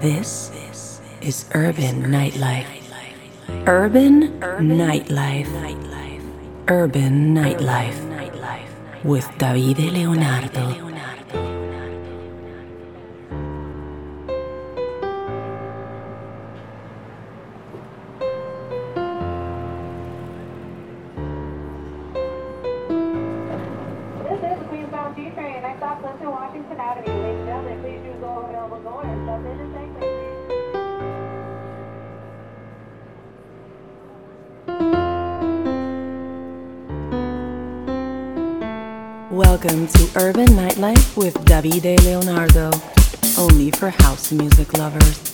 This is Urban Nightlife. Urban Nightlife. Urban Nightlife. With Davide Leonardo. Urban Nightlife with Davide Leonardo. Only for house music lovers.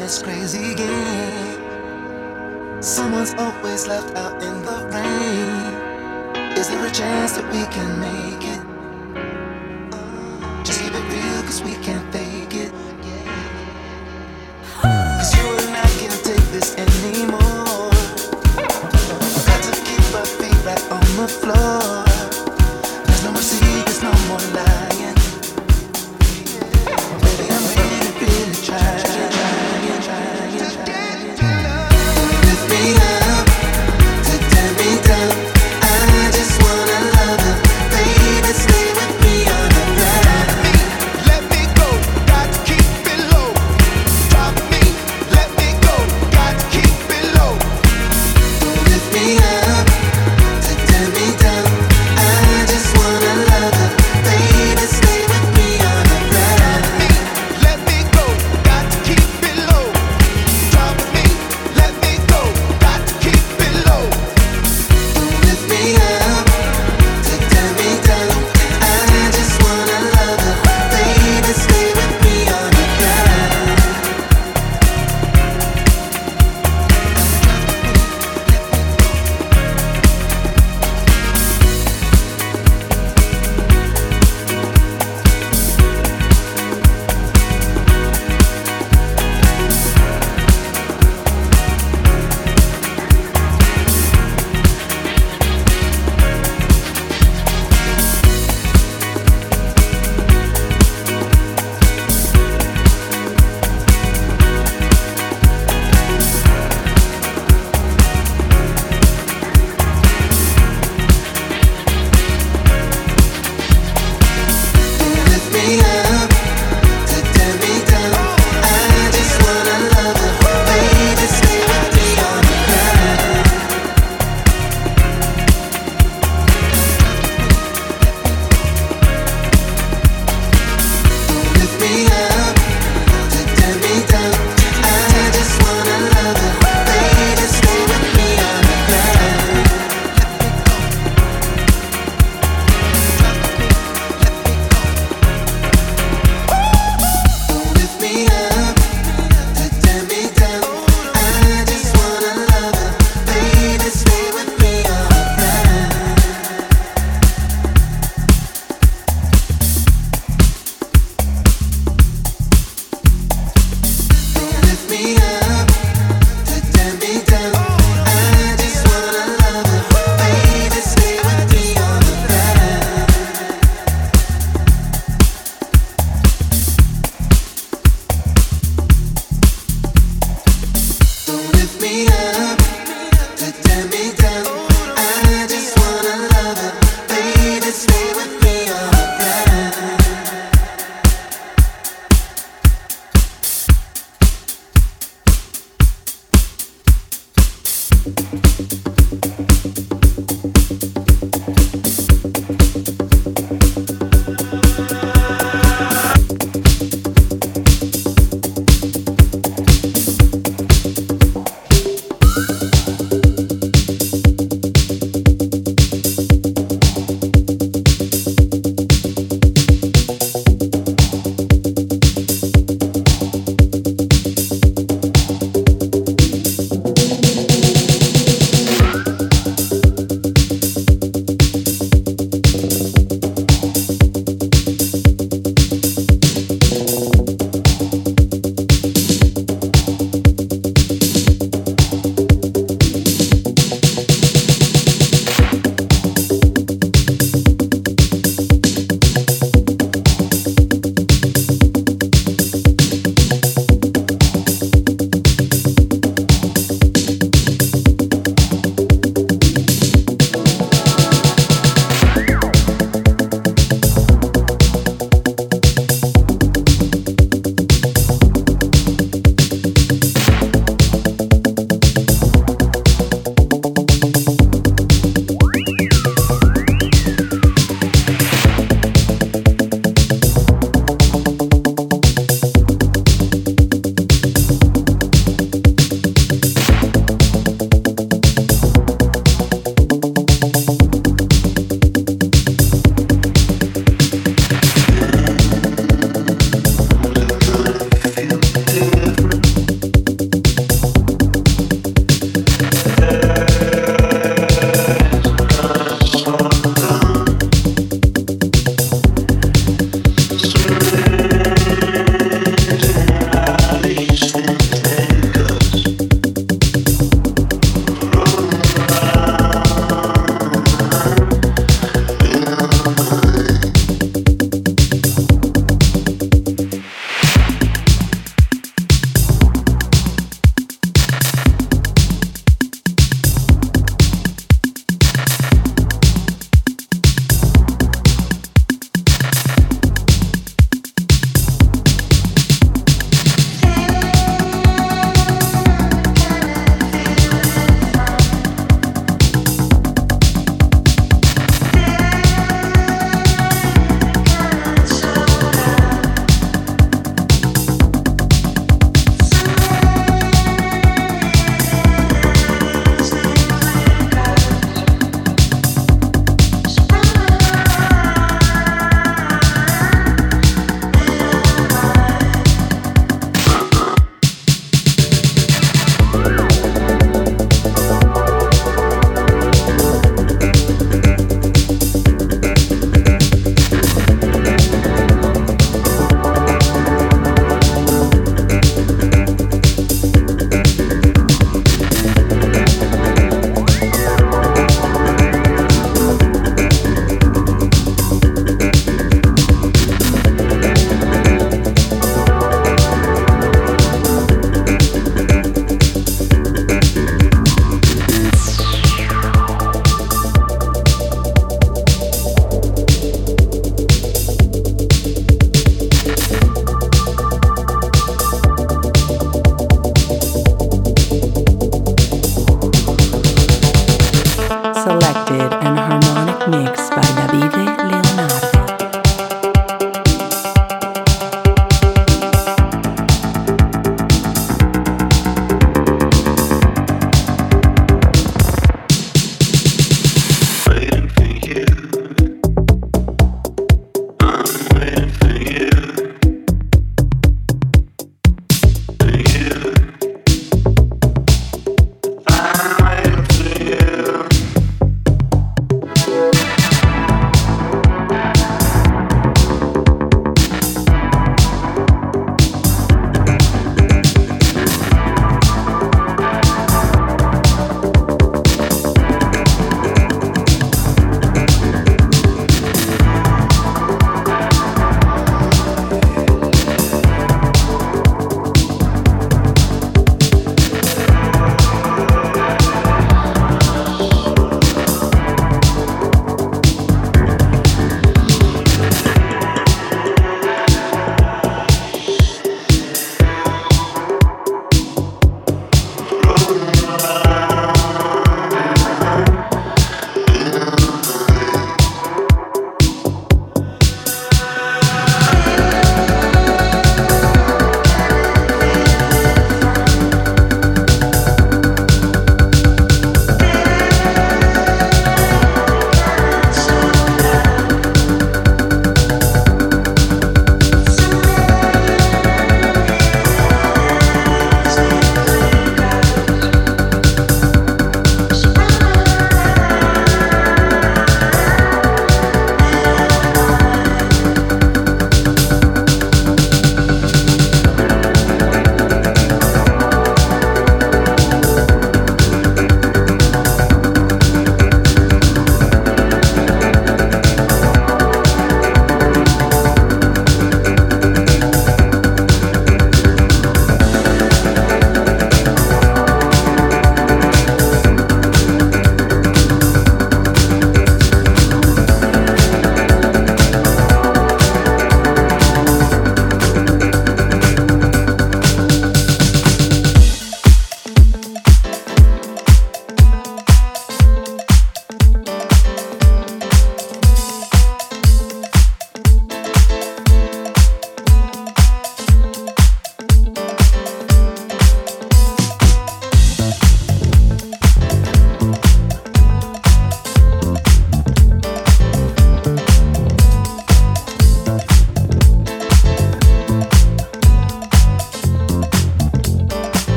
this crazy game. Someone's always left out in the rain. Is there a chance that we can make it? Just keep it real, cause we can.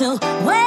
Until when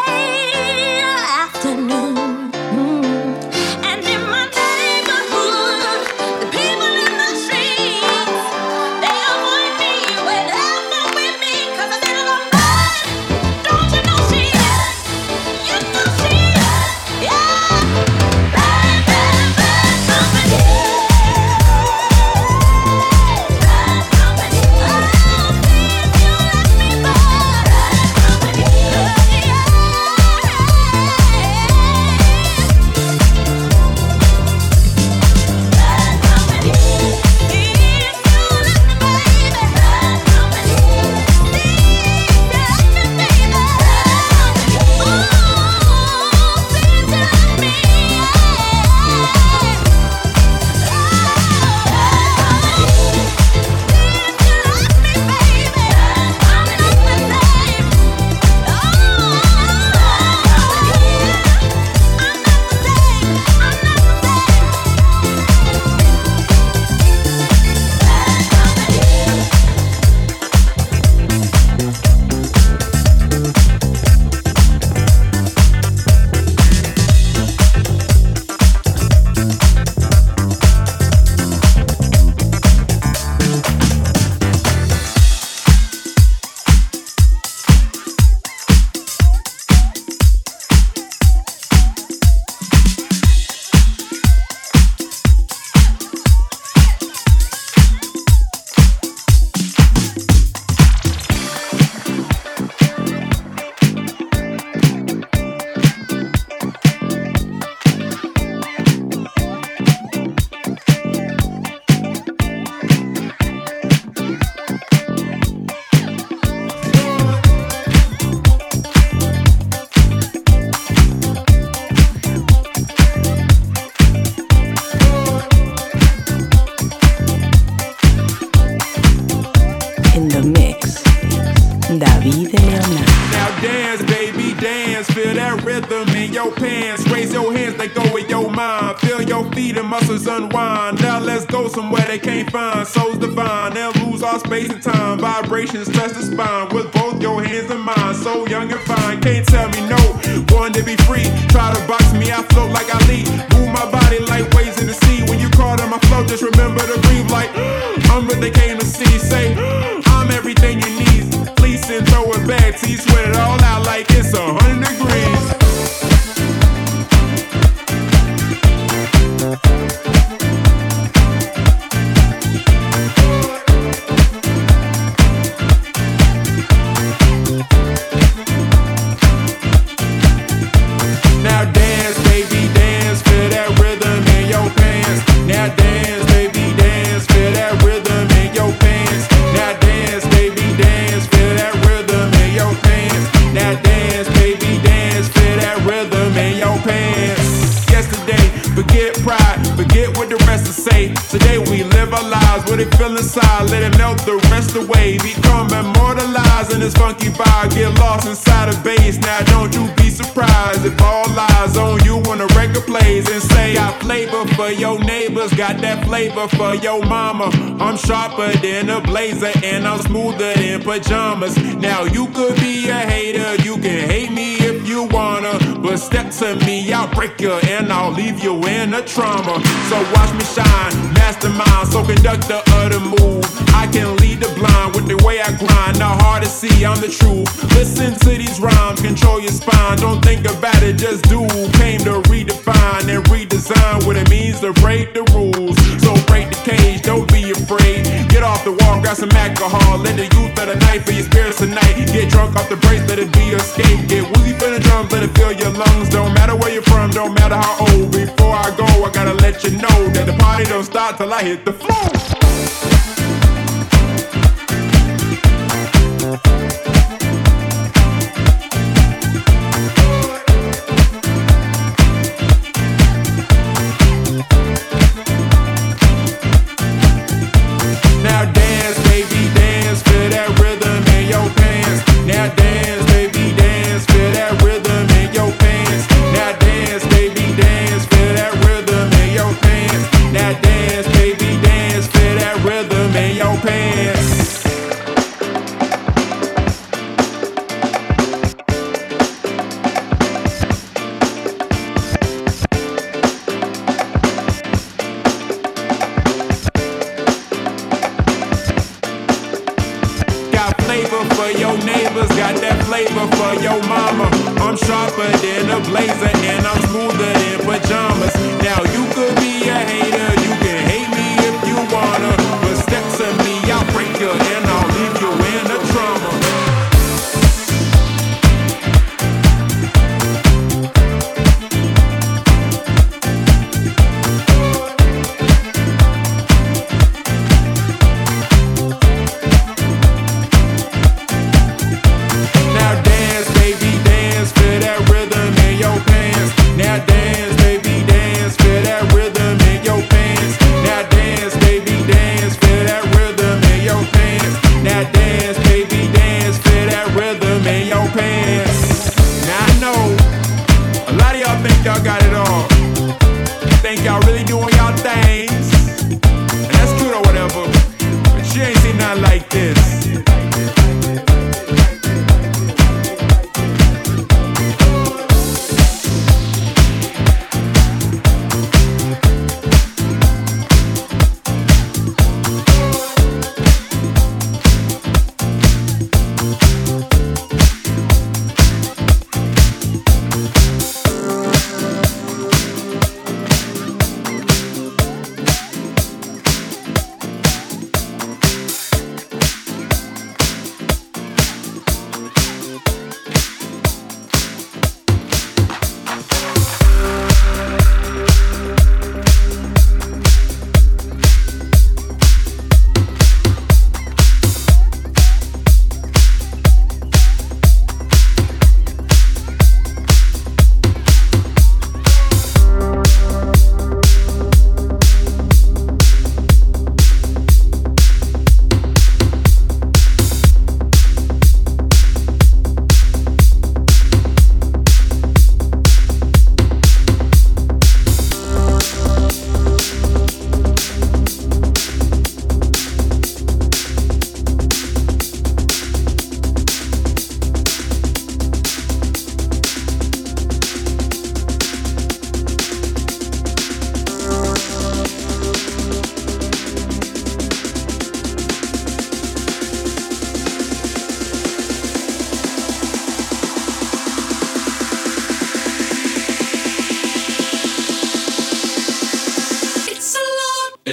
space and time. Vibrations touch the spine. flavor for your mama. I'm sharper than a blazer and I'm smoother than pajamas. Now you could be a hater, you can hate me if you want a step to me, I'll break you and I'll leave you in a trauma. So watch me shine, mastermind, so conduct the other move. I can lead the blind with the way I grind, The hard to see, I'm the truth. Listen to these rhymes, control your spine, don't think about it, just do. Came to redefine and redesign what it means to break the rules. So break the cage, don't be afraid. Get off the wall, grab some alcohol. Let the youth of the night for your spirits tonight. Get drunk off the brakes, let it be your escape. Get woozy for the drums, let it fill your lungs. Don't matter where you're from, don't matter how old. Before I go, I gotta let you know that the party don't start till I hit the floor.